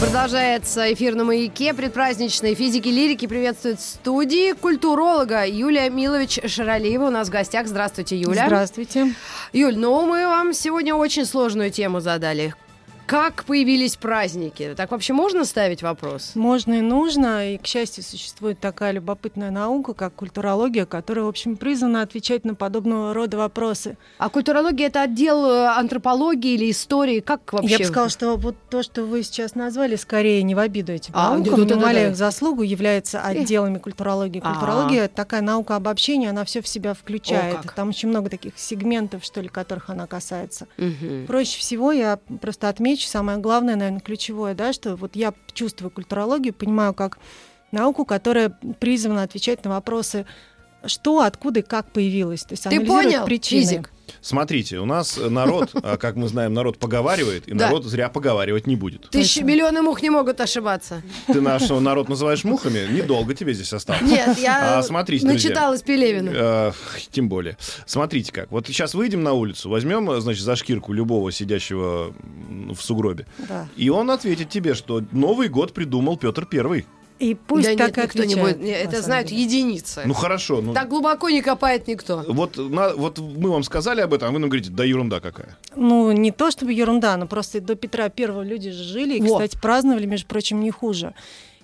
Продолжается эфир на маяке предпраздничной физики лирики. Приветствует в студии культуролога Юлия Милович Шаралиева. У нас в гостях. Здравствуйте, Юля. Здравствуйте. Юль, ну мы вам сегодня очень сложную тему задали. Как появились праздники? Так вообще можно ставить вопрос? Можно и нужно. И, к счастью, существует такая любопытная наука, как культурология, которая, в общем, призвана отвечать на подобного рода вопросы. А культурология — это отдел э, антропологии или истории? Как вообще? Я бы сказала, что вот то, что вы сейчас назвали, скорее не в обиду этим А, наукам, да-да-да-да. не умаляя их заслугу, является отделами культурологии. А. Культурология — такая наука обобщения, она все в себя включает. О. Там очень много таких сегментов, что ли, которых она касается. Мгм. Проще всего я просто отмечу самое главное, наверное, ключевое, да, что вот я чувствую культурологию, понимаю как науку, которая призвана отвечать на вопросы, что, откуда и как появилось. То есть Ты понял, причины. физик? Смотрите, у нас народ, а, как мы знаем, народ поговаривает, и Да. народ зря поговаривать не будет. Тысячи миллионы мух не могут ошибаться. Ты наш народ называешь мухами, недолго тебе здесь осталось. Нет, я А, смотрите, друзья. начиталась Пелевина. Э, Тем более. Смотрите как. Вот сейчас выйдем на улицу, возьмем, значит, за шкирку любого сидящего в сугробе, Да. и он ответит тебе, что Новый год придумал Петр Первый. И пусть да так нет, и никто не будет. Не, на Это знают деле. единицы. Ну хорошо, ну Так глубоко не копает никто. вот, на- вот мы вам сказали об этом, а вы нам говорите, да ерунда какая. Ну, не то чтобы ерунда, но просто до Петра Первого люди же жили, и, Во. кстати, праздновали, между прочим, не хуже.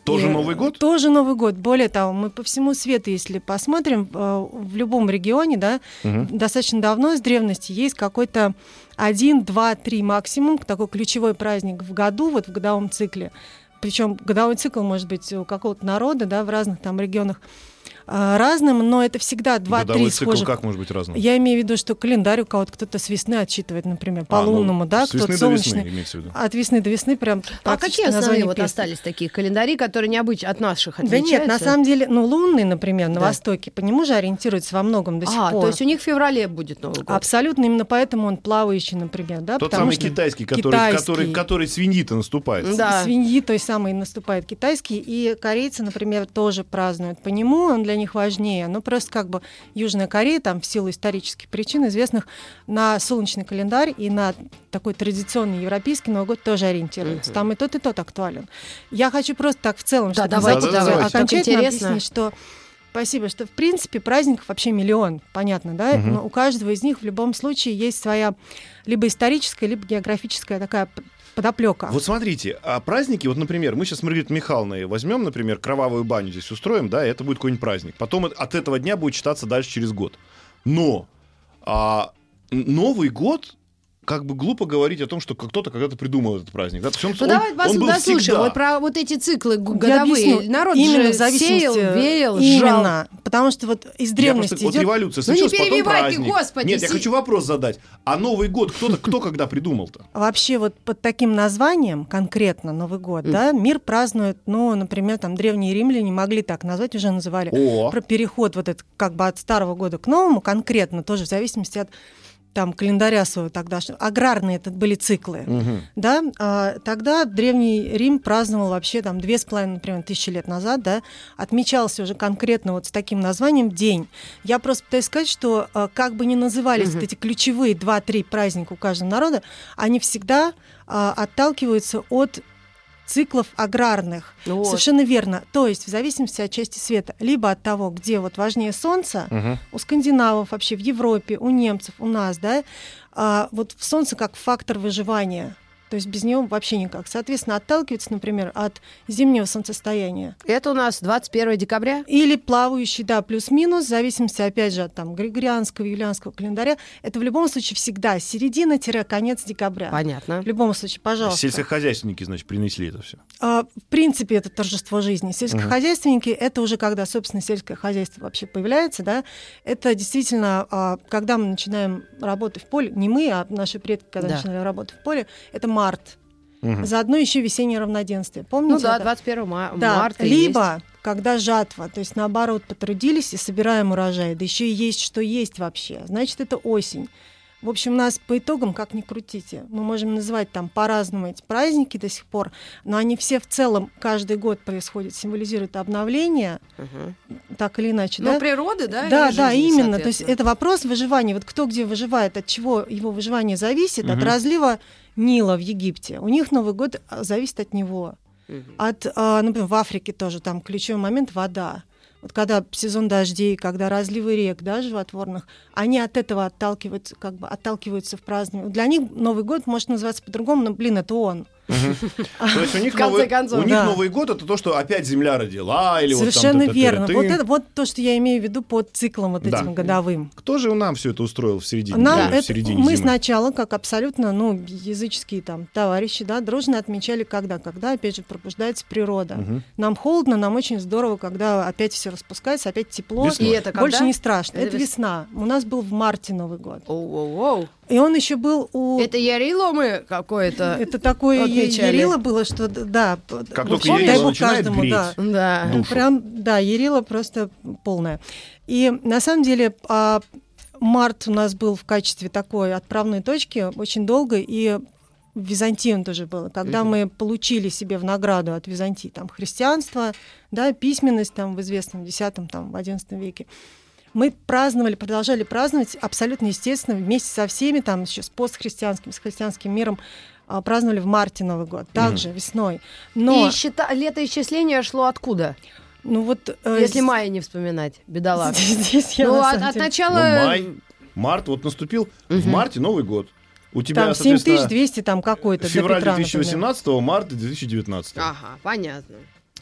Тоже И, Новый год? Тоже Новый год. Более того, мы по всему свету, если посмотрим, э, в любом регионе, да, Мгм. достаточно давно, с древности, есть какой-то один, два, три максимум, такой ключевой праздник в году, вот в годовом цикле. Причем годовой цикл может быть у какого-то народа, да, в разных там регионах разным, но это всегда два-три Годовой цикл схожих. как может быть разным? Я имею в виду, что календарь у кого-то кто-то с весны отчитывает, например, по А, ну, лунному, да, с весны кто-то до весны, солнечный. имеется в виду. От весны до весны прям. А какие основные вот песни. остались такие календари, которые необычно от наших Да отличаются? нет, на самом деле, ну, лунный, например, на Да. Востоке, по нему же ориентируется во многом до сих А, пор. то есть у них в феврале будет Новый год. Абсолютно, именно поэтому он плавающий, например, да, Тот потому самый что китайский, который, китайский. который, который свиньи-то наступает. Да. свиньи той самой наступает китайский, и корейцы, например, тоже празднуют по нему, он для них важнее. Ну, просто как бы Южная Корея, там, в силу исторических причин, известных, на солнечный календарь и на такой традиционный европейский Новый год тоже ориентируется. Мгм. Там и тот, и тот актуален. Я хочу просто так в целом, Да, чтобы давайте, давайте. Так окончательно объяснить, что Спасибо, что в принципе праздников вообще миллион, понятно, да? Мгм. Но у каждого из них в любом случае есть своя либо историческая, либо географическая такая подоплека. Вот смотрите, а праздники, вот, например, мы сейчас с Маргаритой Михайловной возьмем, например, кровавую баню здесь устроим, да, и это будет какой-нибудь праздник. Потом от- этого дня будет считаться дальше через год. Но а, Новый год как бы глупо говорить о том, что кто-то когда-то придумал этот праздник. Да? Он, Ну он- давай он был дослушаем. всегда. Вот про вот эти циклы г- Я годовые. объясню. Народ именно же в зависимости, сеял, веял, жал. именно, потому что вот из Я древности просто- вот идет революция Ну не случилась, потом праздник. господи, Нет, я си- хочу вопрос задать. А Новый год кто-то, кто когда придумал-то? Вообще вот под таким названием конкретно Новый год, да, мир празднует, ну, например, там древние римляне могли так назвать, уже называли. О, Про переход вот этот как бы от старого года к новому конкретно, тоже в зависимости от там календаря своего тогдашнего. Аграрные это были циклы. Мгм. Да, а, тогда Древний Рим праздновал вообще там две с половиной, например, тысячи лет назад, да, отмечался уже конкретно вот с таким названием день. Я просто пытаюсь сказать, что а, как бы ни назывались Мгм. вот эти ключевые два-три праздника у каждого народа, они всегда а, отталкиваются от циклов аграрных. Ну вот. Совершенно верно. То есть в зависимости от части света, либо от того, где вот важнее солнце, Мгм. у скандинавов вообще, в Европе, у немцев, у нас, да, а, вот солнце как фактор выживания. То есть без него вообще никак. Соответственно, отталкивается, например, от зимнего солнцестояния. Это у нас 21 декабря. Или плавающий, да, плюс-минус, в зависимости, опять же, от там, григорианского, юлианского календаря. Это в любом случае всегда середина-конец декабря. Понятно. В любом случае, пожалуйста. Сельскохозяйственники, значит, принесли это все. А, В принципе, это торжество жизни. Сельскохозяйственники это уже когда, собственно, сельское хозяйство вообще появляется, да. Это действительно, а, когда мы начинаем работать в поле, не мы, а наши предки, когда Да. начинали работать в поле, это март. Мгм. Заодно еще весеннее равноденствие. Помните? Ну да, это? 21 ма- Да, марта. либо есть. когда жатва, то есть наоборот потрудились и собираем урожай, да еще и есть что есть вообще, значит это осень. В общем, у нас по итогам, как ни крутите, мы можем называть там по-разному эти праздники до сих пор, но они все в целом каждый год происходят, символизируют обновление, так или иначе, Ну, да? природы, да? Да, да, жизни, именно. То есть это вопрос выживания. Вот кто где выживает, от чего его выживание зависит, от Мгм. разлива Нила в Египте. У них Новый год а, зависит от него. От, а, например, в Африке тоже там ключевой момент вода. Вот когда сезон дождей, когда разливы рек, да, животворных, они от этого отталкиваются, как бы отталкиваются в празднование. Для них Новый год может называться по-другому, но, блин, это он. То есть у них, новый, концов, у них да. Новый год это то, что опять земля родила, или Совершенно вот там верно. ты- Вот это вот то, что я имею в виду под циклом вот Да. этим годовым. Кто же нам все это устроил в середине, Нам в это- середине мы зимы? сначала, как абсолютно, ну, языческие там товарищи, да, дружно отмечали, когда, когда, опять же, пробуждается природа. Нам холодно, нам очень здорово, когда опять все распускается, опять тепло. Весной. И это когда? Больше не страшно. Это Это, вес- весна. У нас был в марте Новый год. Оу-оу-оу. И он еще был у... Это Ярило мы какое-то? это такое отмечали. Ярило было, что да. Как только дай Ярило бог начинает каждому, греть. да. Да. Душу. Прям, да, Ярила просто полная. И на самом деле а, март у нас был в качестве такой отправной точки очень долго, и в Византии он тоже был. Когда Мгм. мы получили себе в награду от Византии там христианство, да, письменность там в известном X, там, в XI веке, мы праздновали, продолжали праздновать абсолютно естественно вместе со всеми, там еще с постхристианским, с христианским миром, а, праздновали в марте Новый год, также весной. Но, И счета... летоисчисление шло откуда? ну вот... э, Если с- майя не вспоминать, бедолага. Здесь, здесь я Ну, на от, самом от деле- начала... Ну, май, март, вот наступил в Мгм. марте Новый год. У тебя, Там соответственно, 7200 там какой-то февраль Петра, например. 2018, март 2019. Ага, понятно.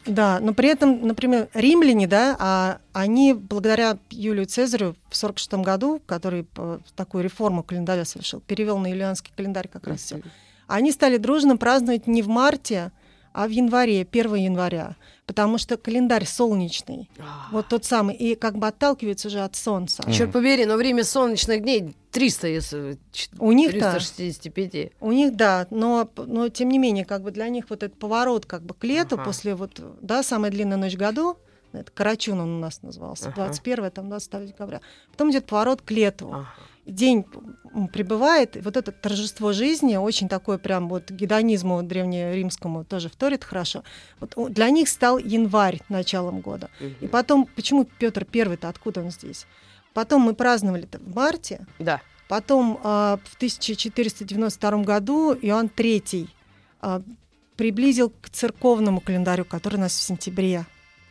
Да, но при этом, например, римляне, да, а, они благодаря Юлию Цезарю в 46 году, который э, такую реформу календаря совершил, перевел на юлианский календарь как раз все, они стали дружно праздновать не в марте, а в январе, 1 января, потому что календарь солнечный, вот тот самый, и как бы отталкивается уже от солнца. Черт побери, но время солнечных дней 300, если... У них-то 365. У них, да, но, но тем не менее, как бы для них вот этот поворот как бы к лету Ага. после вот, да, самая длинная ночь в году, это Карачун он у нас назывался, Ага. 21 там, 22 декабря. Потом идет поворот к лету. Ага. День прибывает, вот это торжество жизни, очень такое прям вот гедонизму древнеримскому тоже вторит хорошо. Вот для них стал январь началом года. И потом, почему Петр Первый-то, откуда он здесь? Потом мы праздновали-то в марте, Да. Потом а, в 1492 году Иоанн III а, приблизил к церковному календарю, который у нас в сентябре.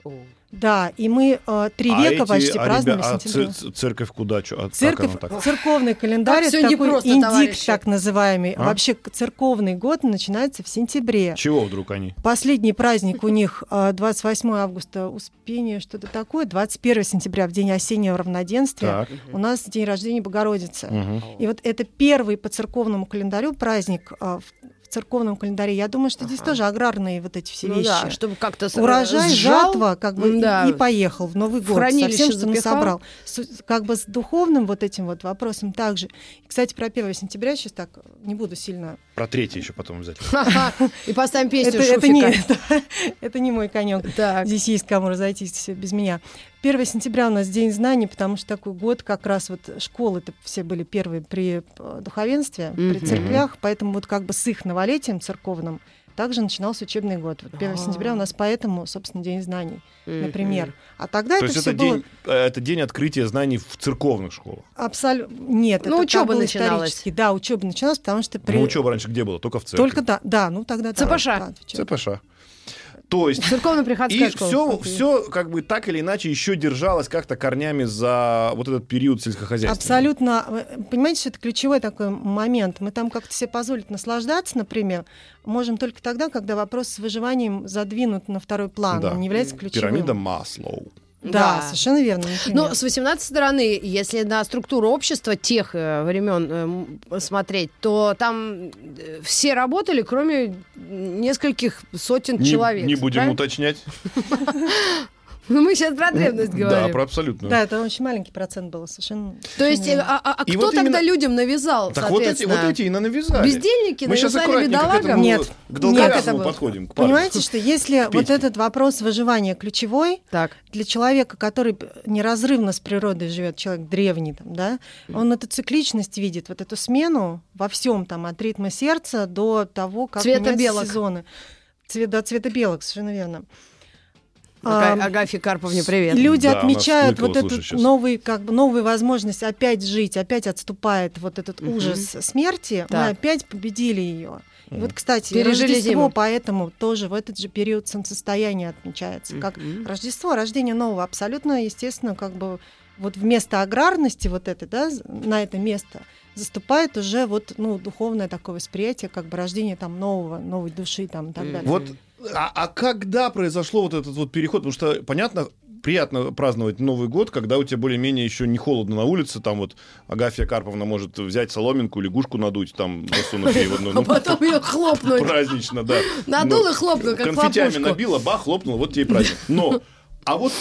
О. Да, и мы а, три А века эти- почти а праздновали ребя- а ц- ц- церковь куда? Чё, а Церковь, так? церковный календарь, это такой непросто, индикт, товарищи. так называемый. А? Вообще церковный год начинается в сентябре. Чего вдруг они? Последний праздник у них а, 28 августа Успение, что-то такое, 21 сентября, в день осеннего равноденствия. Так. У нас день рождения Богородицы. Мгм. И вот это первый по церковному календарю праздник а, в церковном календаре. Я думаю, что здесь Ага. тоже аграрные вот эти все Ну вещи. да, чтобы как-то Урожай, сжал. жатва, как бы и- Да. и, поехал в Новый год. Совсем, что запихал. насобрал. С- как бы с духовным вот этим вот вопросом также. И, кстати, про 1 сентября сейчас так не буду сильно... Про третий еще потом обязательно. И поставим песню это, не, это, не мой конек. Здесь есть кому разойтись без меня. 1 сентября у нас День знаний, потому что такой год как раз вот школы-то все были первые при э, духовенстве, при Мгм. церквях, поэтому вот как бы с их новолетием церковным также начинался учебный год. Вот 1 А. сентября у нас поэтому, собственно, День знаний, например. А тогда То это есть все это было день, э, это день открытия знаний в церковных школах. абсолютно... Нет, Ну, это было начиналась. Да, учеба начиналась, потому что... при- Ну, учеба раньше где была? Только в церкви. Только да, да, ну тогда... да, ЦПШ. да. ЦПШ. То есть Церковно-приходская И школа. все, все как бы так или иначе еще держалось как-то корнями за вот этот период сельскохозяйства. Абсолютно. Понимаете, что это ключевой такой момент. Мы там как-то себе позволить наслаждаться, например, можем только тогда, когда вопрос с выживанием задвинут на второй план. Да. Он не является ключевым. Пирамида Маслоу. Да, Да. совершенно верно. например. Но с 18 стороны, если на структуру общества тех э, времен э, смотреть, то там э, все работали, кроме нескольких сотен Не- человек. Не, будем правильно? уточнять. Ну, Мы сейчас про древность Да, говорим. про абсолютную. Да, это очень маленький процент был совершенно. То есть, а, а- а кто вот тогда именно- людям навязал, Так вот эти, вот эти и на- навязали. Бездельники Мы сейчас навязали бедолагам? Нет. к Нет, долговязому подходим. к. Понимаете, что если вот этот вопрос выживания ключевой Так. для человека, который неразрывно с природой живет, человек древний, там, да, он эту цикличность видит, вот эту смену во всем там от ритма сердца до того, как Цвета белок. сезоны. Цвет, до цвета белок, совершенно верно. Ага- А, Агафье Карповне привет. Люди Да, отмечают вот эту новый, как бы, новую возможность опять жить, опять отступает вот этот Мгм. ужас смерти, мы Так. опять победили ее. И вот, кстати, Пережили Рождество зиму. поэтому тоже в этот же период солнцестояния отмечается. Как Мгм. Рождество, рождение нового, абсолютно естественно, как бы вот вместо аграрности вот этой, да, на это место заступает уже вот, ну, духовное такое восприятие, как бы рождение там нового, новой души там и так Мгм. далее. Вот, а, а когда произошло вот этот вот переход? Потому что, понятно, приятно праздновать Новый год, когда у тебя более-менее еще не холодно на улице, там вот Агафья Карповна может взять соломинку, лягушку надуть, там засунуть ей в одну, А ну, потом ее хлопнуть. празднично, да. Надул и хлопнул, как Конфетями набила, бах, хлопнул, вот тебе и праздник. Но а вот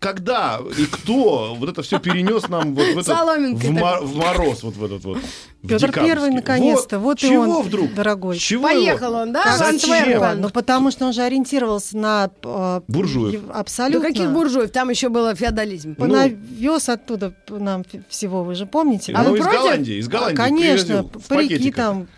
когда и кто вот это все перенес нам вот в, этот, в, мо- такой. в мороз вот в этот вот в Петр декабрьский? Первый наконец-то, вот, и чего он, вдруг? дорогой. Чего Поехал его? он, да, в Зачем? Антверпен? Ну, потому что он же ориентировался на... э, Буржуев. ев- Да Абсолютно. каких буржуев? Там еще было феодализм. Ну, Понавез оттуда нам всего, вы же помните? А ну, вы из против? Голландии, из Голландии Конечно, привезли в парики там.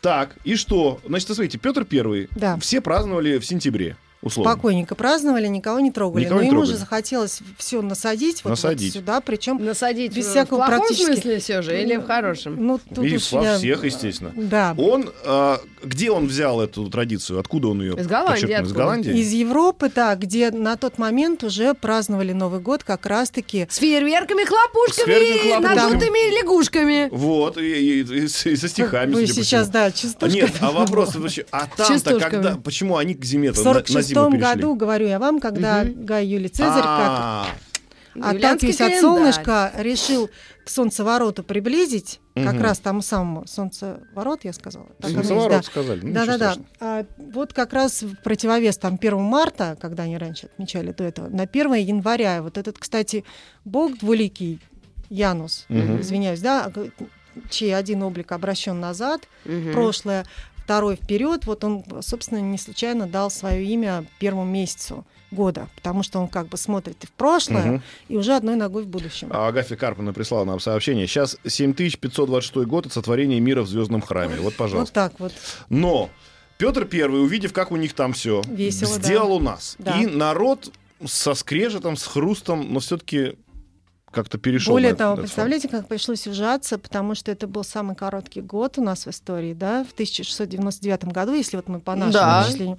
Так, и что? Значит, смотрите, Петр Первый. Да. Все праздновали в сентябре, условно. Спокойненько праздновали, никого не трогали. Никого Но не ему трогали. же захотелось все насадить, вот- вот, Насадить. сюда, причем Насадить Без всякого в плохом практически- смысле все же или в хорошем? ну тут И уж во я- всех, естественно. Да. Он, а, где он взял эту традицию? Откуда он ее? Из Голландии, Из? Голландии? Из Европы, да, где на тот момент уже праздновали Новый год как раз-таки С фейерверками, хлопушками, С фейерверками, хлопушками. надутыми лягушками. Вот, и, и- и и со стихами, Вы сейчас, всему. да, частушка. Нет, а вопрос вообще, а там-то когда, почему они к зиме В на, на зиму 46 перешли? году, говорю я вам, когда Гай Юлий Цезарь, как А, Юлианский отталкиваясь от солнышка, решил к солнцевороту приблизить, как раз тому самому солнцеворот, я сказала. Так Солнцеворот да. сказали. ну, Да, ничего да, да. страшного. А вот как раз в противовес там 1 марта, когда они раньше отмечали до этого, на 1 января. Вот этот, кстати, бог двуликий Янус, извиняюсь, да, чей один облик обращен назад, прошлое, второй вперед. Вот он, собственно, не случайно дал свое имя первому месяцу года, потому что он как бы смотрит и в прошлое, Мгм. и уже одной ногой в будущем. А Агафья Карповна прислала нам сообщение. Сейчас 7526 год от сотворения мира в Звездном храме. Вот, Вот пожалуйста. так вот. Но Петр Первый, увидев, как у них там все, Весело, да. сделал у нас. Да. И народ со скрежетом, с хрустом, но все-таки как-то перешел. Более на того, этот представляете, как пришлось ужаться, потому что это был самый короткий год у нас в истории, да, в 1699 году, если вот мы по нашему Да. исчислению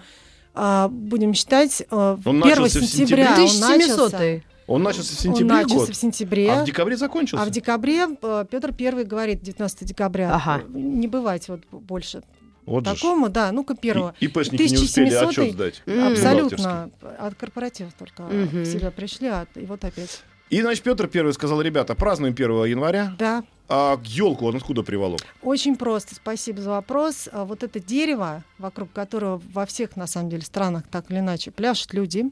а, будем считать, а, Он 1 начался в сентября сентябре. он начался, 1700 Он начался в он сентябре начался год, в сентябре, а в декабре закончился. а в декабре Петр Первый говорит 19 декабря, Ага. не бывать вот больше вот же такому, да, ну-ка первого. И ИПшники не успели 1700 отчет сдать. Абсолютно. От корпоративов только в себя пришли, а и вот опять. И, значит, Петр Первый сказал, ребята, празднуем 1 января, Да, а елку он откуда приволок? очень просто. Спасибо за вопрос. А Вот это дерево, вокруг которого во всех, на самом деле, странах так или иначе пляшут люди,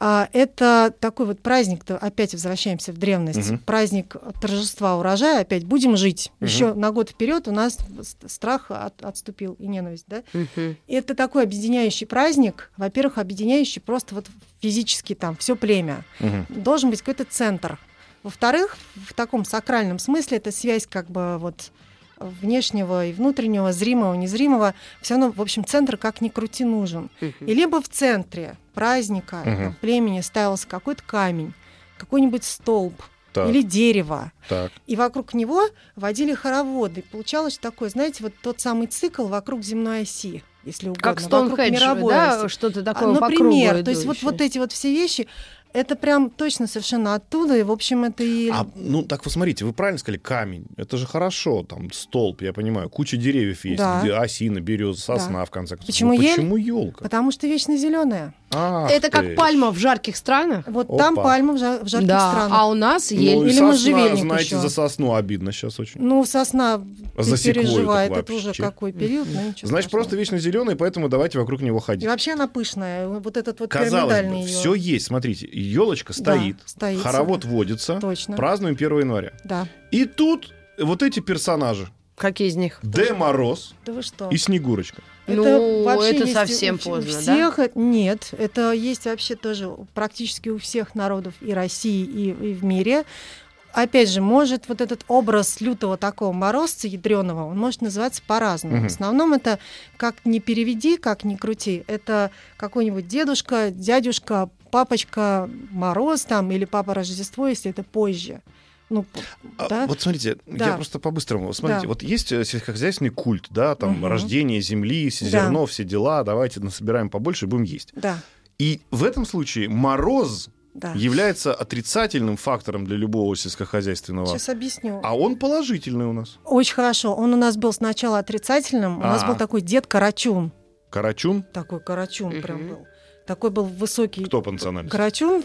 а, это такой вот праздник, то опять возвращаемся в древность, Мгм. праздник торжества урожая, опять будем жить. Мгм. Еще на год вперед у нас страх от- отступил и ненависть, да? И это такой объединяющий праздник, во-первых, объединяющий просто вот физически там все племя. Мгм. Должен быть какой-то центр. Во-вторых, в таком сакральном смысле это связь как бы вот внешнего и внутреннего, зримого, незримого. Все равно, в общем, центр как ни крути нужен. И либо в центре праздника там, племени ставился какой-то камень, какой-нибудь столб Так, или дерево. так. И вокруг него водили хороводы. И получалось такое, знаете, вот тот самый цикл вокруг земной оси, если угодно. Как вокруг мировой да, что-то А, такое по Например, кругу то есть вот, вот эти вот все вещи, это прям точно совершенно оттуда, и, в общем, это и... А, ну, так вот смотрите, вы правильно сказали, камень. Это же хорошо, там столб, я понимаю, куча деревьев есть, Да. где осина, береза, сосна, в конце концов. Почему Ну, ель? почему елка? Потому что вечно зеленая. Ах Это ты как ж. пальма в жарких странах. Вот Опа. там пальма в, жар- в жарких да, странах. а у нас Ну, ель. и или сосна, можжевельник знаете, еще. за сосну обидно сейчас очень. Ну, сосна за переживает. Это уже какой период, но ничего Значит, страшного. просто вечно зеленый, поэтому давайте вокруг него И ходить. вообще она пышная. Вот этот вот Казалось пирамидальный бы, её. все есть. Смотрите, елочка Да, стоит, стоит хоровод водится, Точно. празднуем 1 января. Да. И тут вот эти персонажи. Какие из них? Д. Мороз Да вы что? и Снегурочка. Ну, вообще это совсем у, поздно, у да? всех это- Нет, это есть вообще тоже практически у всех народов и России, и, и в мире. Опять же, может вот этот образ лютого такого морозца ядреного, он может называться по-разному. Мгм. В основном это как ни переведи, как ни крути, это какой-нибудь дедушка, дядюшка, папочка Мороз там или папа Рождество, если это позже. Ну, А, да? Вот смотрите, Да. я просто по-быстрому. Смотрите, Да. вот есть э, сельскохозяйственный культ, да, там Мгм. рождение земли, Да. зерно, все дела, давайте насобираем побольше и будем есть. Да, И в этом случае мороз да. является отрицательным фактором для любого сельскохозяйственного. Сейчас объясню. А он положительный у нас. Очень хорошо. Он у нас был сначала отрицательным. У нас А. был такой дед Карачун. Карачун. Такой Карачун прям был. Такой был высокий. Кто по национальности? Карачун.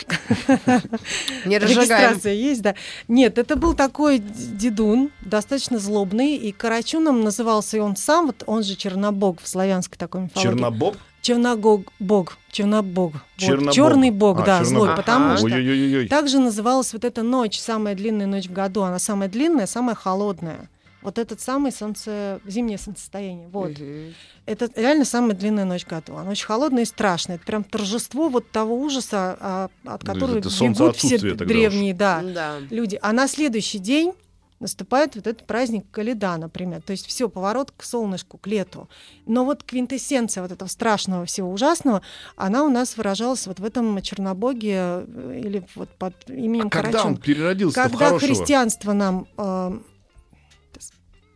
Не. Регистрация есть, да. Нет, это был такой дедун, достаточно злобный, и Карачуном назывался и он сам, вот он же Чернобог в славянской такой мифологии. Чернобоб? Черногог, бог, Чернобог. Чернобог. Черный бог, А, да, Чернобог. злой, Ага. потому что Ой-ой-ой-ой. также называлась вот эта ночь, самая длинная ночь в году. Она самая длинная, самая холодная. Вот этот самый солнце, зимнее солнцестояние. Вот. Мгм. Это реально самая длинная ночь году. Она очень холодная и страшная. Это прям торжество вот того ужаса, а, от Ну, которого это бегут все древние да, Да. люди. А на следующий день наступает вот этот праздник Каледа, например. То есть все, поворот к солнышку, к лету. Но вот квинтэссенция вот этого страшного всего ужасного, она у нас выражалась вот в этом Чернобоге э, или вот под именем А когда Карачун. он переродился в Когда хорошего? христианство нам э,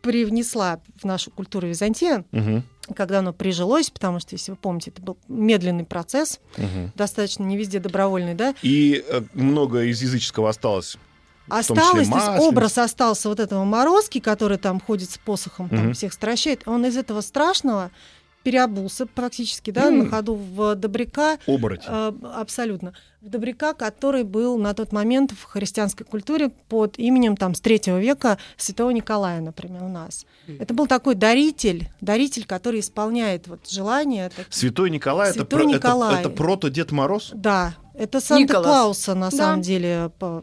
привнесла в нашу культуру Византия, Мгм, когда оно прижилось, потому что, если вы помните, это был медленный процесс, мгм. достаточно не везде добровольный, да, И э, много из языческого осталось. осталось, то есть образ остался вот этого Морозки, который там ходит с посохом, там Мгм. всех стращает, он из этого страшного переобулся практически, да, М. на ходу в добряка, Оборотень. э, абсолютно, в добряка, который был на тот момент в христианской культуре под именем там с третьего века святого Николая, например, у нас. Это был такой даритель, даритель, который исполняет вот желания. так- Святой Николай, это, Святой про- это- Николай. это прото Дед Мороз? Да, это. Санта-Клауса на Да. самом деле, по-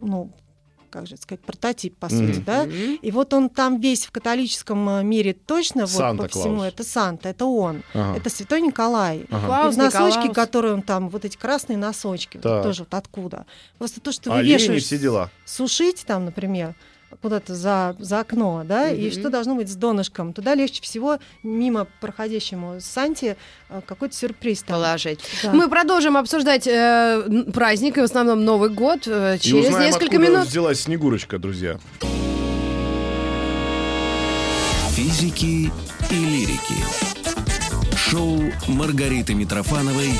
ну, как же сказать, прототип, по сути, Мгм. да? И вот он там весь в католическом э, мире точно вот по всему, это Санта, это он, Ага. это Святой Николай. Ага. И Клаус, в носочки, Николаус. которые он там, вот эти красные носочки, вот тоже вот откуда. Просто то, что Олени, вывешиваешь все дела. сушить там, например, куда-то за, за окно, да, и Мгм. что должно быть с донышком. Туда легче всего мимо проходящему Санте э, какой-то сюрприз там. Положить. Да. Мы продолжим обсуждать э, праздник, и в основном Новый год, э, И через узнаем, несколько откуда минут. взялась Снегурочка, друзья. Физики и лирики. Шоу Маргариты Митрофановой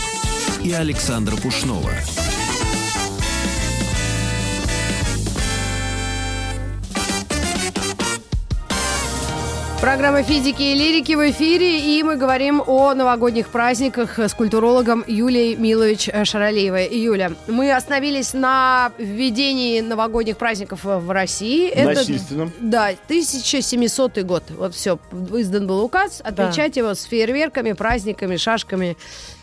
и Александра Пушнова. Программа физики и лирики в эфире, и мы говорим о новогодних праздниках с культурологом Юлией Милович э, Шаралеевой. Юля, мы остановились на введении новогодних праздников в России. Насильственным. Да, 1700 год. Вот все, издан был указ отмечать его с фейерверками, праздниками, шашками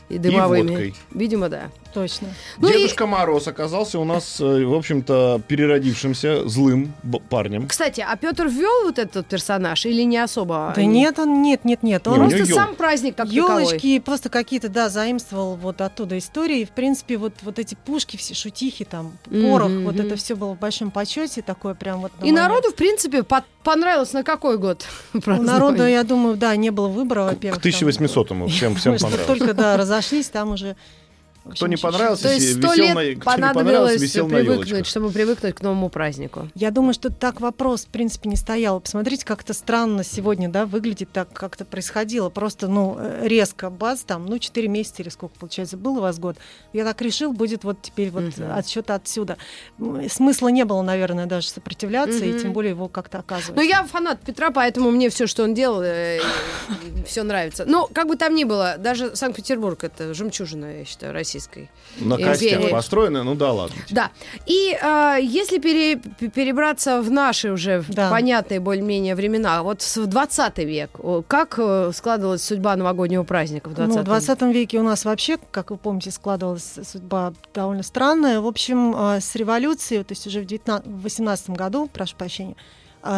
и дымовыми. водкой. Видимо, да. Точно. Ну и- Дедушка Мороз оказался у нас, э, в общем-то, переродившимся злым парнем. Кстати, а Петр ввел вот этот персонаж или не особо? Да нет, он нет, нет, нет. Не, Он у Просто сам праздник как елочки просто какие-то, да, заимствовал вот оттуда истории. И, в принципе, вот, вот эти пушки, все шутихи, там, порох, Мгм, вот это все было в большом почете, такое прям вот. на И момент. народу, в принципе, по- понравилось на какой год? У народа, я думаю, да, не было выбора, К во-первых. 1800-му всем, всем понравилось. только, да, разошлись, там уже Кто общем, не понравился, То есть сто лет на- понадобилось понравился, висел привыкнуть, чтобы привыкнуть к новому празднику. Я думаю, что так вопрос, в принципе, не стоял. Посмотрите, как-то странно сегодня, да, выглядит так, как-то происходило. Просто, ну, э, резко, бац, там, ну, 4 месяца или сколько, получается, был у вас год. Я так решил, будет вот теперь вот Мгм. отсчет отсюда. Смысла не было, наверное, даже сопротивляться, Мгм. и тем более его как-то оказывать. Ну, я фанат Петра, поэтому мне все, что он делал, все нравится. Но, как бы там ни было, даже Санкт-Петербург это жемчужина, я считаю, российской. На Империя. костях построены, ну да ладно. Да. И а, если пере- перебраться в наши уже Да. понятные более-менее времена, вот в 20 век, как э, складывалась судьба новогоднего праздника в 20 Ну, в 20 веке у нас вообще, как вы помните, складывалась судьба довольно странная. В общем, э, с революцией, то есть уже в 19 в 18 году, прошу прощения, а,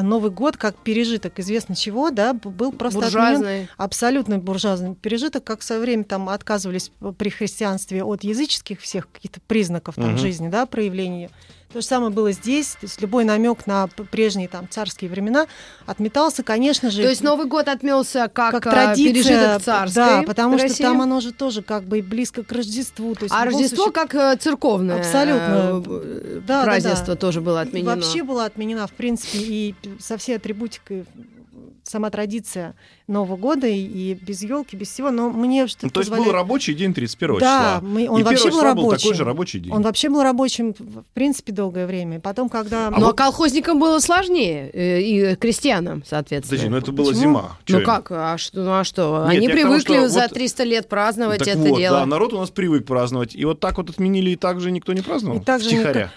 Новый год, как пережиток известно чего, да, был просто Буржуазный. абсолютно буржуазный пережиток, как в свое время там отказывались при христианстве от языческих всех каких-то признаков там, Мгм. жизни, да, проявлений. То же самое было здесь, то есть любой намек на прежние там царские времена отметался, конечно же. То есть Новый год отмелся как, как а, традиция, пережиток царской да, потому что России. там оно же тоже как бы близко к Рождеству. То есть А Рождество случае- как э, церковное Абсолютно. э, Да, да, празднество да. тоже было отменено. Вообще была отменена, в принципе, и со всей атрибутикой сама традиция Нового года и, и без елки, без всего. Но мне что Ну, то есть был позволяет- рабочий день 31 Да, числа. мы- он И вообще 1 был был такой рабочим. же рабочий день. Он вообще был рабочим, в принципе, долгое время. Потом, когда... Ну, а колхозникам было сложнее, э, и крестьянам, соответственно. Подожди, ну это была Почему? зима. Чё Ну им? как, а что, ну а что? Нет, Они к тому, привыкли что за вот- 300 лет праздновать Так это вот, дело. да, народ у нас привык праздновать. И вот так вот отменили, и так же никто не праздновал? И так же Втихаря.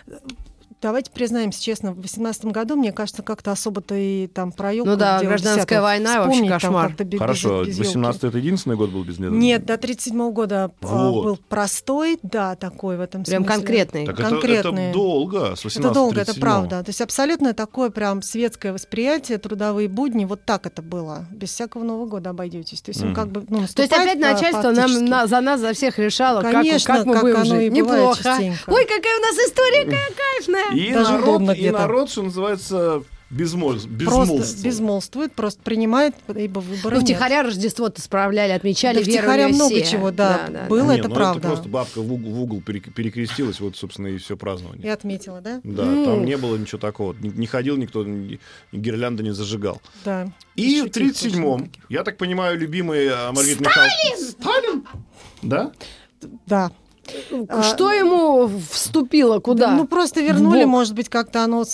Давайте признаемся честно, в 2018 году, мне кажется, как-то особо-то и там про Ну да, делать гражданская война вообще Вспомнить там кошмар. как-то без- Хорошо, без. 18 это единственный год был без недели? Нет, до 37 года а, Вот. был простой, да, такой в этом Прям смысле. конкретный. Так это, это конкретные. долго, с 18 Это долго, это правда. То есть абсолютно такое прям светское восприятие, трудовые будни, вот так это было. Без всякого Нового года обойдетесь. То есть он Мгм. как бы, ну, То есть опять а, начальство нам, на- за нас, за всех решало, как- Конечно, как, мы как будем оно жить. Неплохо. частенько. Ой, какая у нас история, какая кайфная. И Даже народ, удобно и народ, что называется, безмолв... Просто безмолвствовал. безмолвствует, просто принимает, ибо выбора Ну, нет. втихаря Рождество-то справляли, отмечали, Да веровали втихаря много все. чего, да, да. было. Не, это ну правда. Это просто бабка в угол, в угол перек- перекрестилась, вот, собственно, и все И празднование. отметила, да? Да, Ну. там не было ничего такого. Не, не ходил никто, ни, гирлянда не зажигал. Да. И в Шутить 37-м, больше никаких. я так понимаю, любимый а, Маргарита Михайловна... Сталин! Да? Да. А, Что ему вступило, куда? Да, ну просто вернули, может быть, как-то оно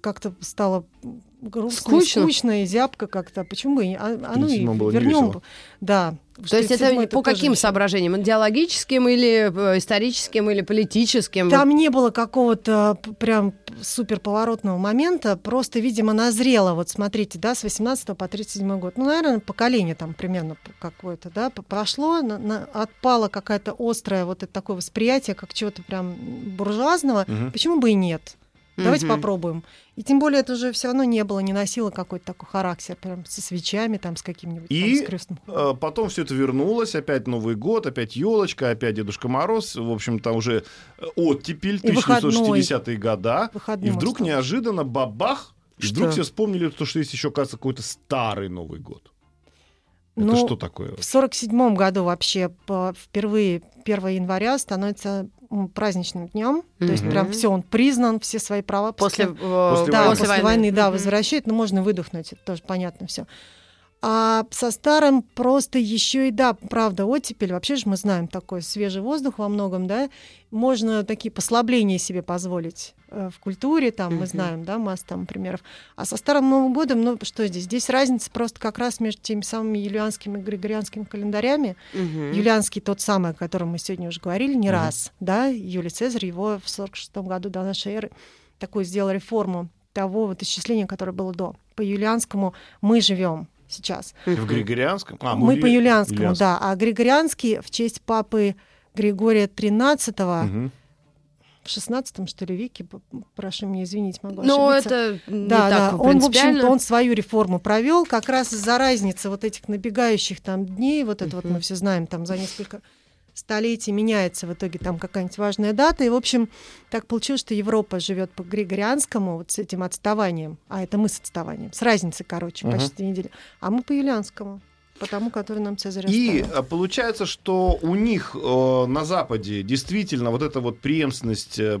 как-то стало грустно, Скучно? скучно, и зябко как-то. Почему бы и а, а ну и 37-м было не вернем. Да. То есть это 37-й по каким соображениям? Идеологическим или э, историческим, или политическим? Там не было какого-то п- прям супер поворотного момента, просто, видимо, назрело. Вот смотрите, да, с 18 по 37 год. Ну, наверное, поколение там примерно какое-то, да, прошло, на- на- отпало какая-то острое вот это такое восприятие, как чего-то прям буржуазного. Мгм. Почему бы и нет? Давайте Мгм. попробуем. И тем более это уже все равно не было, не носило какой-то такой характер, прям со свечами, там, с каким-нибудь И, там, с крестным. А, Потом все это вернулось, опять Новый год, опять елочка, опять Дедушка Мороз. В общем, там уже э, оттепель, И выходной. 1960-е года. И вдруг осталось. неожиданно бабах, и Что? вдруг все вспомнили, то, что есть еще, кажется, какой-то старый Новый год. Это Ну, что такое? В сорок седьмом году вообще впервые 1 января становится праздничным днем. То есть прям все, он признан, все свои права После, э, После да, войны. после войны, да, Мгм. возвращает, но можно выдохнуть, это тоже понятно все. А со старым просто еще и да, правда, оттепель. Вообще же мы знаем такой свежий воздух во многом, да. Можно такие послабления себе позволить э, в культуре, там мы Мгм. знаем, да, масса там примеров. А со старым Новым годом, ну что здесь? Здесь разница просто как раз между теми самыми юлианскими и григорианскими календарями. Мгм. Юлианский тот самый, о котором мы сегодня уже говорили не Мгм. раз, да, Юлий Цезарь его в 46 году до нашей эры такую сделал реформу того вот исчисления, которое было до. По юлианскому мы живем сейчас. В Григорианском? А, мы Юли- по юлианскому, Юлианском. да, а григорианский в честь папы Григория XIII Мгм. в 16 что ли веке, прошу меня извинить, могу Ну, ошибиться. это не Да, так да. Он, в принципиально. общем, он свою реформу провел как раз из-за разницы вот этих набегающих там дней, вот это вот Мгм. мы все знаем, там за несколько столетий меняется в итоге там какая-нибудь важная дата. И, в общем, так получилось, что Европа живет по григорианскому вот с этим отставанием, а это мы с отставанием, с разницей, короче, Мгм. почти неделю, а мы по юлианскому. по тому, который нам Цезарь И оставил. э, получается, что у них э, на Западе действительно вот эта вот преемственность, э,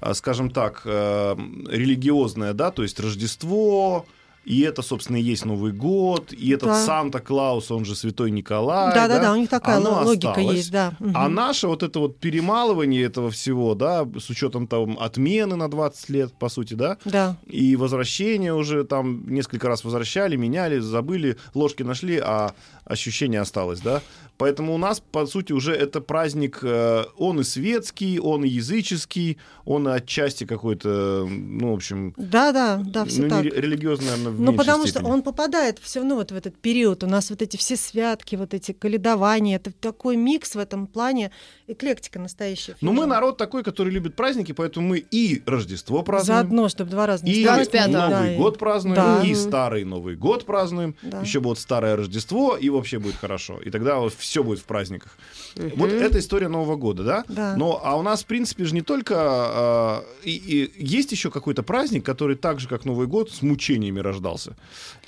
э, скажем так, э, религиозная, да, то есть Рождество, и это, собственно, и есть Новый год, и этот Да. Санта-Клаус, он же Святой Николай. Да-да-да, у них такая оно логика осталось. есть, да. Мгм. А наше вот это вот перемалывание этого всего, да, с учетом там отмены на 20 лет, по сути, да, Да. и возвращение уже там несколько раз возвращали, меняли, забыли, ложки нашли, а ощущение осталось, да. Поэтому у нас, по сути, уже это праздник, э, он и светский, он и языческий, он и отчасти какой-то, ну, в общем, Да, да, да, все ну, так. религиозный, наверное, в Ну, потому степени. что он попадает все равно вот в этот период. У нас вот эти все святки, вот эти каледования, это такой микс в этом плане, эклектика настоящая. Ну, мы народ такой, который любит праздники, поэтому мы и Рождество празднуем, Заодно, чтобы два раза не и ставить. 25-го. Да, Новый и- год празднуем, Да. и Старый Новый год празднуем, Да. еще будет Старое Рождество, и вообще будет хорошо. И тогда все будет в праздниках. Вот эта история Нового года, да? Да. Но, а у нас, в принципе, же не только... а, и, и есть еще какой-то праздник, который так же, как Новый год, с мучениями рождался.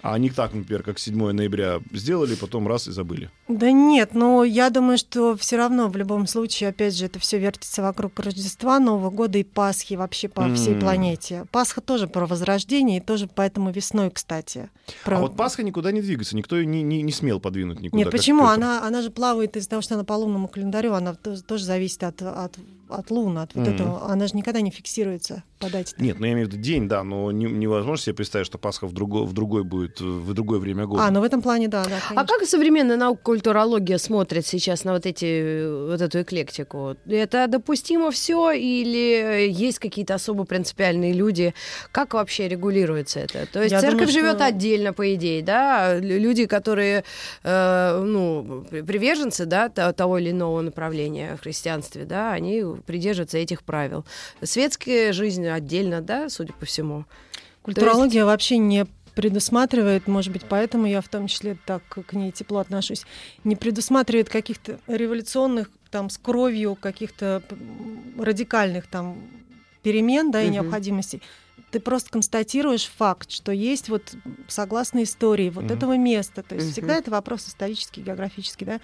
А не так, например, как 7 ноября сделали, потом раз и забыли. Да нет, но я думаю, что все равно в любом случае, опять же, это все вертится вокруг Рождества, Нового года и Пасхи вообще по всей М. планете. Пасха тоже про возрождение, и тоже поэтому весной, кстати. Про... А вот Пасха никуда не двигается, никто ее не, не, не смел подвинуть никуда. Нет, почему? Она, она же плавает из-за того, что она по лунному календарю, она тоже, зависит от, от, от луны, от вот Мгм. этого. Она же никогда не фиксируется по дате. Нет, ну я имею в виду день, да, но не- невозможно себе представить, что Пасха в, друго, в другой будет, в другое время года. А, ну в этом плане, да, да, А конечно. как современная наука культурология смотрит сейчас на вот эти вот эту эклектику? Это допустимо все или есть какие-то особо принципиальные люди? Как вообще регулируется это? То есть Я церковь думаю, живет что- отдельно, по идее, да? Лю- Люди, которые э, ну при- приверженцы, да, то- того или иного направления в христианстве, да, они придерживаются этих правил. Светская жизнь отдельно, да, судя по всему. Культурология вообще не предусматривает, может быть, поэтому я в том числе так к ней тепло отношусь, не предусматривает каких-то революционных там с кровью каких-то радикальных там перемен, да, и Мгм. необходимостей. Ты просто констатируешь факт, что есть вот согласно истории вот Мгм. этого места. То есть Мгм. всегда это вопрос исторический, географический, да.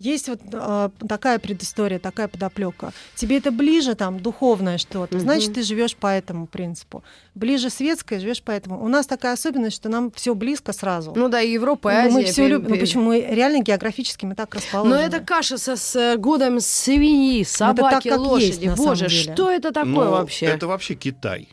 Есть вот а, такая предыстория, такая подоплека. Тебе это ближе, там, духовное что-то, значит, ты живешь по этому принципу. Ближе светское, живешь по этому. У нас такая особенность, что нам все близко сразу. Ну да, и Европа, и Ну, Азия. мы все любим. Ну, почему мы реально географически мы так расположены. Но это каша со с годом свиньи, собаки, так, как лошади. есть, на Боже, самом деле. что это такое Но вообще? Это вообще Китай,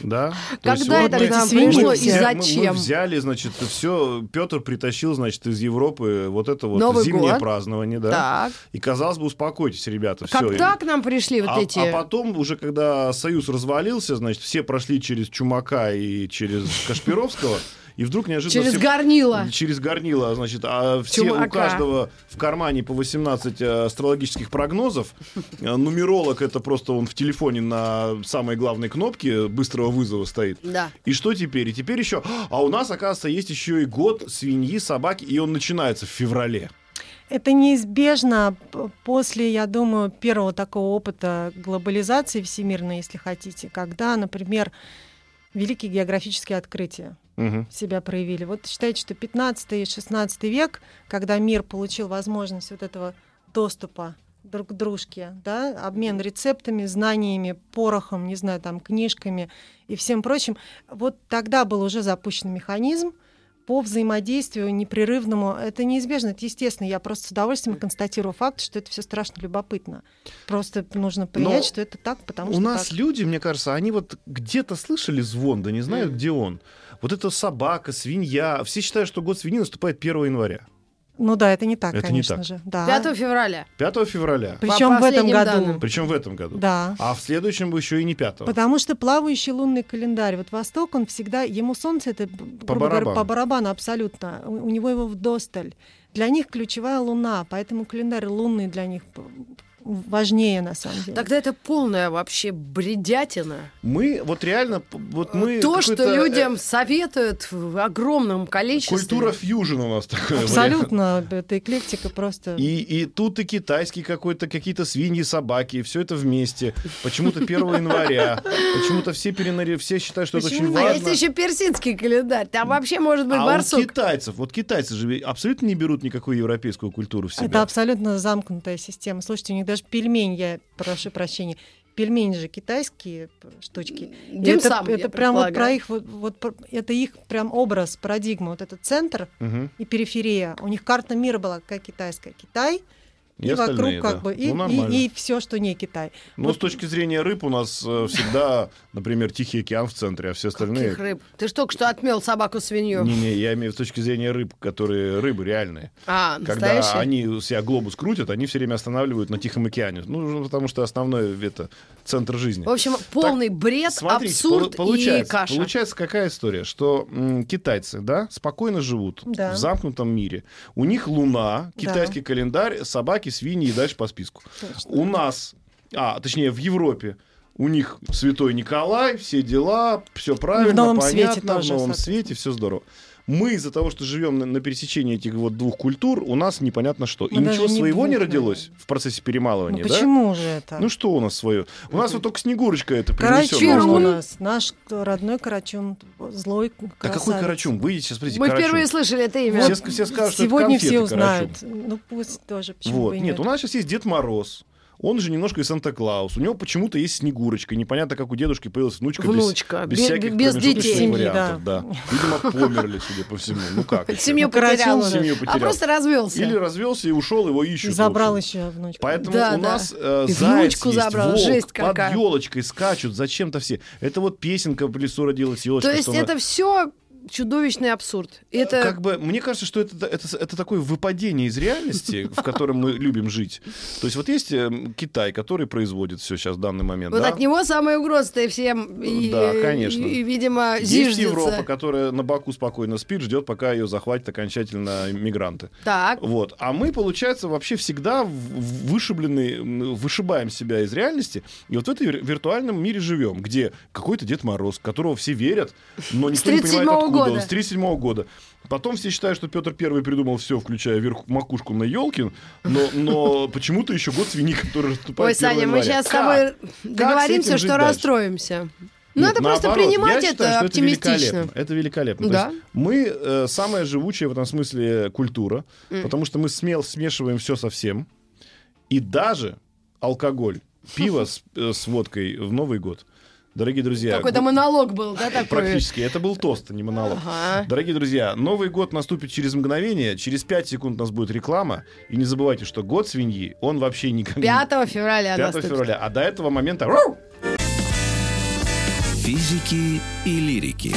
да? Когда это к нам свиньи пришло и все. мы- Мы, зачем? взяли, значит, все. Петр притащил, значит, из Европы вот это вот Новый зимнее год. Празднование, да. Так. И казалось бы, успокойтесь, ребята, все. Когда к нам пришли вот а, эти... а потом, уже когда Союз развалился, значит, все прошли через Чумака и через Кашпировского, и вдруг неожиданно... Через все- горнило. Через горнило, значит, а все у Чумака. каждого в кармане по 18 э, астрологических прогнозов. Э, Нумеролог это просто он в телефоне на самой главной кнопке быстрого вызова стоит. Да. И что теперь? И теперь еще... А у нас, оказывается, есть еще и год свиньи, собаки, и он начинается в феврале. Это неизбежно после, я думаю, первого такого опыта глобализации всемирной, если хотите, когда, например, великие географические открытия Мгм. себя проявили. Вот считайте, что 15 и 16 век, когда мир получил возможность вот этого доступа друг к дружке, да, обмен рецептами, знаниями, порохом, не знаю, там, книжками и всем прочим, вот тогда был уже запущен механизм по взаимодействию непрерывному. Это неизбежно, это естественно. Я просто с удовольствием констатирую факт, что это все страшно любопытно. Просто нужно принять, Но что это так, потому У что нас так. люди, мне кажется, они вот где-то слышали звон, да не знают, Мгм. где он. Вот это собака, свинья. Все считают, что год свиньи наступает 1 января. Ну да, это не так, Это не конечно так. же. Да. 5 февраля. 5 февраля. Причем в этом году. данным. Причем в этом году. Да. А в следующем еще и не 5 Потому что плавающий лунный календарь, вот Восток, он всегда, ему Солнце это, грубо говоря, барабану. по барабану абсолютно, у, у него его вдосталь. Для них ключевая Луна, поэтому календарь лунный для них важнее на самом деле. Тогда это полная вообще бредятина. Мы вот реально, вот мы... То, что э, людям советуют в огромном количестве. Культура фьюжн у нас такая. Абсолютно, это эклектика просто. И, и тут и китайский какой-то, какие-то свиньи, собаки, все это вместе. Почему-то 1 января. Почему-то все перенари... все считают, что это очень А важно. есть еще персидский календарь. Там вообще может быть А у барсук. китайцев, вот китайцы же абсолютно не берут никакую европейскую культуру в себя. Это абсолютно замкнутая система. Слушайте, у них даже пельмень, я прошу прощения, пельмени же китайские штучки. Димсам, это, я это прям вот про их, вот, вот это их прям образ, парадигма. Вот этот центр Мгм. и периферия. У них карта мира была какая китайская. Китай, И и, остальные, вокруг как да. бы, и, Ну, нормально. и, все, что не Китай. Но с точки зрения рыб у нас э, всегда, например, Тихий океан в центре, а все остальные... Каких рыб? Ты ж только что отмел собаку-свинью. Не-не, я имею в точки зрения рыб, которые рыбы реальные. А, Когда настоящий? они у себя глобус крутят, они все время останавливают на Тихом океане. Ну, потому что основной это центр жизни. В общем, полный бред, Смотрите, абсурд полу- получается, и каша. получается какая история, что м, китайцы, да, спокойно живут Да. в замкнутом мире. У них луна, китайский календарь, собаки, свиньи и дальше по списку. Точно. У нас, а, точнее, в Европе у них Святой Николай, все дела, все правильно, новом понятно, свете тоже, в новом свете, все здорово. Мы из-за того, что живем на, на пересечении этих вот двух культур, у нас непонятно что. И Мы даже ничего не своего не родилось в процессе Ну перемалывания, да? почему же это? Ну что у нас свое? У нас вот только Снегурочка это Карачун принесет. у нас, наш родной Карачун, злой Да красавец. какой Карачун? Вы сейчас смотрите, Мы Карачун. впервые слышали это имя. Все, все скажут, что это Сегодня конфеты все узнают. Карачун. Ну пусть тоже, почему Вот. бы и Нет, у нас сейчас есть Дед Мороз. Он же немножко и Санта-Клаус. У него почему-то есть Снегурочка. Непонятно, как у дедушки появилась внучка. без- Внучка. Без, Бе- всяких без детей. Семьи, вариантов, да. Видимо, померли, судя по всему. Ну как? Семью Ну, потерял. Семью А потерял. просто развелся. Или развелся и ушел, его ищут. забрал еще внучку. Поэтому Да, у да. нас э, заяц внучку есть, забрал. волк, Жесть под какая. елочкой скачут, зачем-то все. Это вот песенка в лесу родилась елочка. То есть это все чудовищный абсурд. Это Как бы, мне кажется, что это, это, это такое выпадение из реальности, в котором мы любим жить. То есть вот есть э, Китай, который производит все сейчас в данный момент. вот да? от него самое угрозное всем. И, Да, конечно. И, и, видимо, Есть зиждется. Европа, которая на Баку спокойно спит, ждет, пока ее захватят окончательно мигранты. Так. Вот. А мы, получается, вообще всегда вышиблены, вышибаем себя из реальности, и вот в вир- виртуальном мире живем, где какой-то Дед Мороз, которого все верят, но никто не понимает, 37-го откуда он. года. С 37 года. Потом все считают, что Петр Первый придумал все, включая верх, макушку на елке, но, но почему-то еще год свиньи, который Ой, наступает 1 Саня, мы сейчас с тобой договоримся, что расстроимся. Нет, Надо просто наоборот, принимать я это считаю, оптимистично. Это великолепно. Это великолепно. То Да. есть мы э, самая живучая в этом смысле культура, потому что мы смел смешиваем все со всем. И даже алкоголь, пиво с, э, с водкой в Новый год. Дорогие друзья, Какой-то монолог был, да, такой? практически. Это был тост, а не монолог. Ага. Дорогие друзья, Новый год наступит через мгновение, через 5 секунд у нас будет реклама. И не забывайте, что год свиньи, он вообще никак 5 февраля 5 наступит. февраля. А до этого момента... Физики и лирики.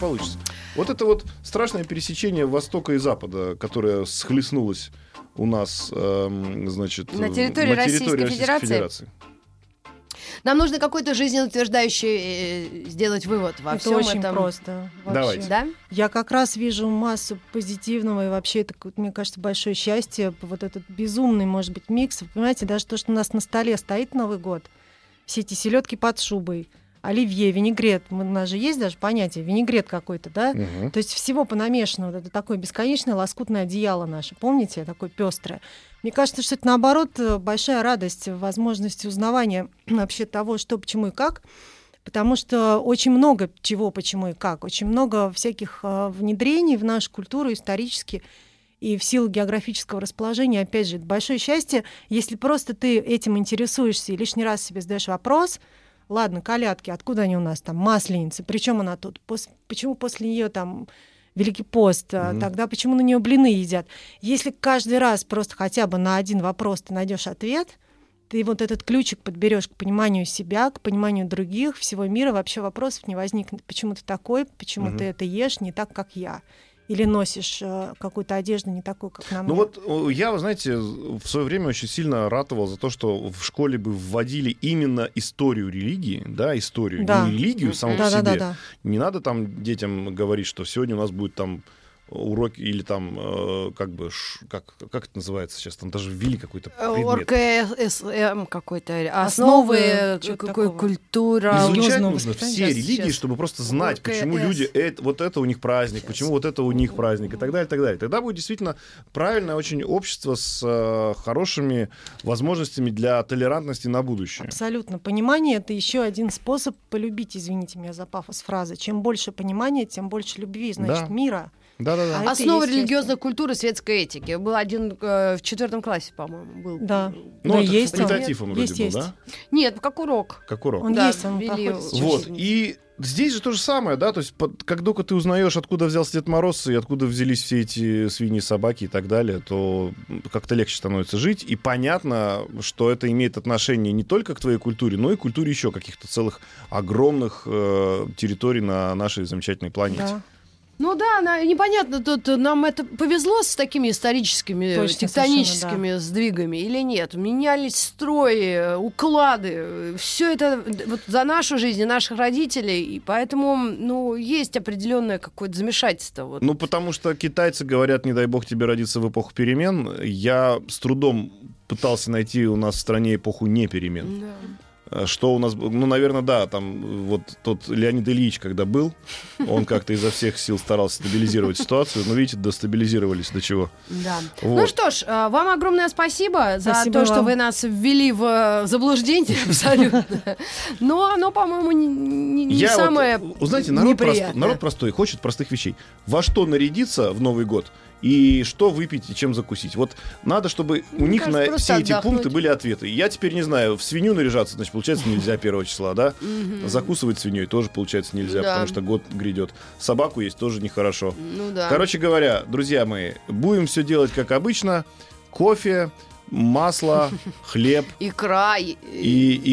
получится. Вот это вот страшное пересечение Востока и Запада, которое схлестнулось у нас, эм, значит, На в- территории Российской Федерации? Федерации. Нам нужно какой-то жизнеутверждающий э, сделать вывод во Это всем очень этом. просто. вообще. Давайте. Да? Я как раз вижу массу позитивного, и вообще это, мне кажется, большое счастье, вот этот безумный, может быть, микс. Вы понимаете, даже то, что у нас на столе стоит Новый год, все эти селедки под шубой, оливье, винегрет, у нас же есть даже понятие, винегрет какой-то, да? Мгм. То есть всего понамешано, вот это такое бесконечное лоскутное одеяло наше, помните, такое пестрое. Мне кажется, что это наоборот э, большая радость, возможность узнавания вообще того, что, почему и как. Потому что очень много чего, почему и как, очень много всяких э, внедрений в нашу культуру исторически и в силу географического расположения, опять же, это большое счастье, если просто ты этим интересуешься и лишний раз себе задаешь вопрос, ладно, колядки, откуда они у нас там, масленицы, причем она тут, Пос- почему после нее там Великий пост, Мгм. тогда почему на нее блины едят? Если каждый раз просто хотя бы на один вопрос ты найдешь ответ, ты вот этот ключик подберешь к пониманию себя, к пониманию других, всего мира, вообще вопросов не возникнет. Почему ты такой, почему Мгм. ты это ешь не так, как я? Или носишь э, какую-то одежду не такую, как на мне? Ну вот я, вы знаете, в свое время очень сильно ратовал за то, что в школе бы вводили именно историю религии, да, историю, Да. не религию саму по да, да, себе. да, да. Не надо там детям говорить, что сегодня у нас будет там уроки или там э, как бы ш- как как это называется сейчас там даже ввели какой-то Э, предмет. ОРКСМ какой-то. Основы Основы, какой культура. Изучать нужно все религии, сейчас. чтобы просто знать, почему люди это, вот это у них праздник, Сейчас. почему вот это у них праздник и так далее, и так далее. Тогда будет действительно правильное очень общество с э, хорошими возможностями для толерантности на будущее. Абсолютно. Понимание — это еще один способ полюбить, извините меня за пафос фразы. Чем больше понимания, тем больше любви, значит, Да. мира. Да-да-да. А это Основа естественно. религиозной культуры, светской этики. Был один э, в четвертом классе, по-моему, был. Да. Ну, Да, это есть факультатив он вроде Есть, был, есть. да? Нет, как урок. Как урок. Он Да, есть, он сейчас. Вот. И здесь же то же самое, да, то есть под- как только ты узнаешь, откуда взялся Дед Мороз и откуда взялись все эти свиньи, собаки и так далее, то как-то легче становится жить. И понятно, что это имеет отношение не только к твоей культуре, но и к культуре еще каких-то целых огромных э, территорий на нашей замечательной планете. Да. Ну да, на- непонятно, тут нам это повезло с такими историческими, Точно, тектоническими сдвигами или нет. Менялись строи, уклады, все это вот за нашу жизнь и наших родителей, и поэтому, ну, есть определенное какое-то замешательство. Вот. Ну, потому что китайцы говорят, не дай бог тебе родиться в эпоху перемен. Я с трудом пытался найти у нас в стране эпоху не перемен. Да. Э, Что у нас, ну, наверное, да, там э, вот тот Леонид Ильич, когда был, он как-то изо всех сил старался стабилизировать ситуацию, но, видите, достабилизировались до чего. Да. Вот. Ну что ж, а, вам огромное спасибо за Спасибо то, что вам. вы нас ввели в э, заблуждение абсолютно. Но оно, по-моему, не, не- Я вот, самое э, знаете, народ, прост- народ простой, хочет простых вещей. Во что нарядиться в Новый год и что выпить и чем закусить. Вот надо, чтобы у Мне них кажется, на все эти отдохнуть. пункты были ответы. Я теперь не знаю, в свинью наряжаться, значит, получается нельзя 1 числа, да? Закусывать свиньей тоже, получается, нельзя, Да. потому что год грядет. Собаку есть тоже нехорошо. Ну да. Короче говоря, друзья мои, будем все делать как обычно. Кофе, масло, хлеб Икра. и-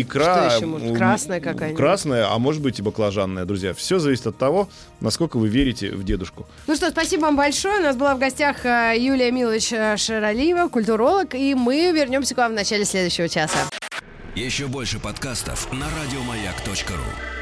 икра. Что еще может? Красная какая-нибудь? Красная, а может быть и баклажанная, друзья. Все зависит от того, насколько вы верите в дедушку. Ну что, спасибо вам большое. У нас была в гостях э, Юлия Милович э, Шаралиева, культуролог, и мы вернемся к вам в начале следующего часа. Еще больше подкастов на радиомаяк.ру.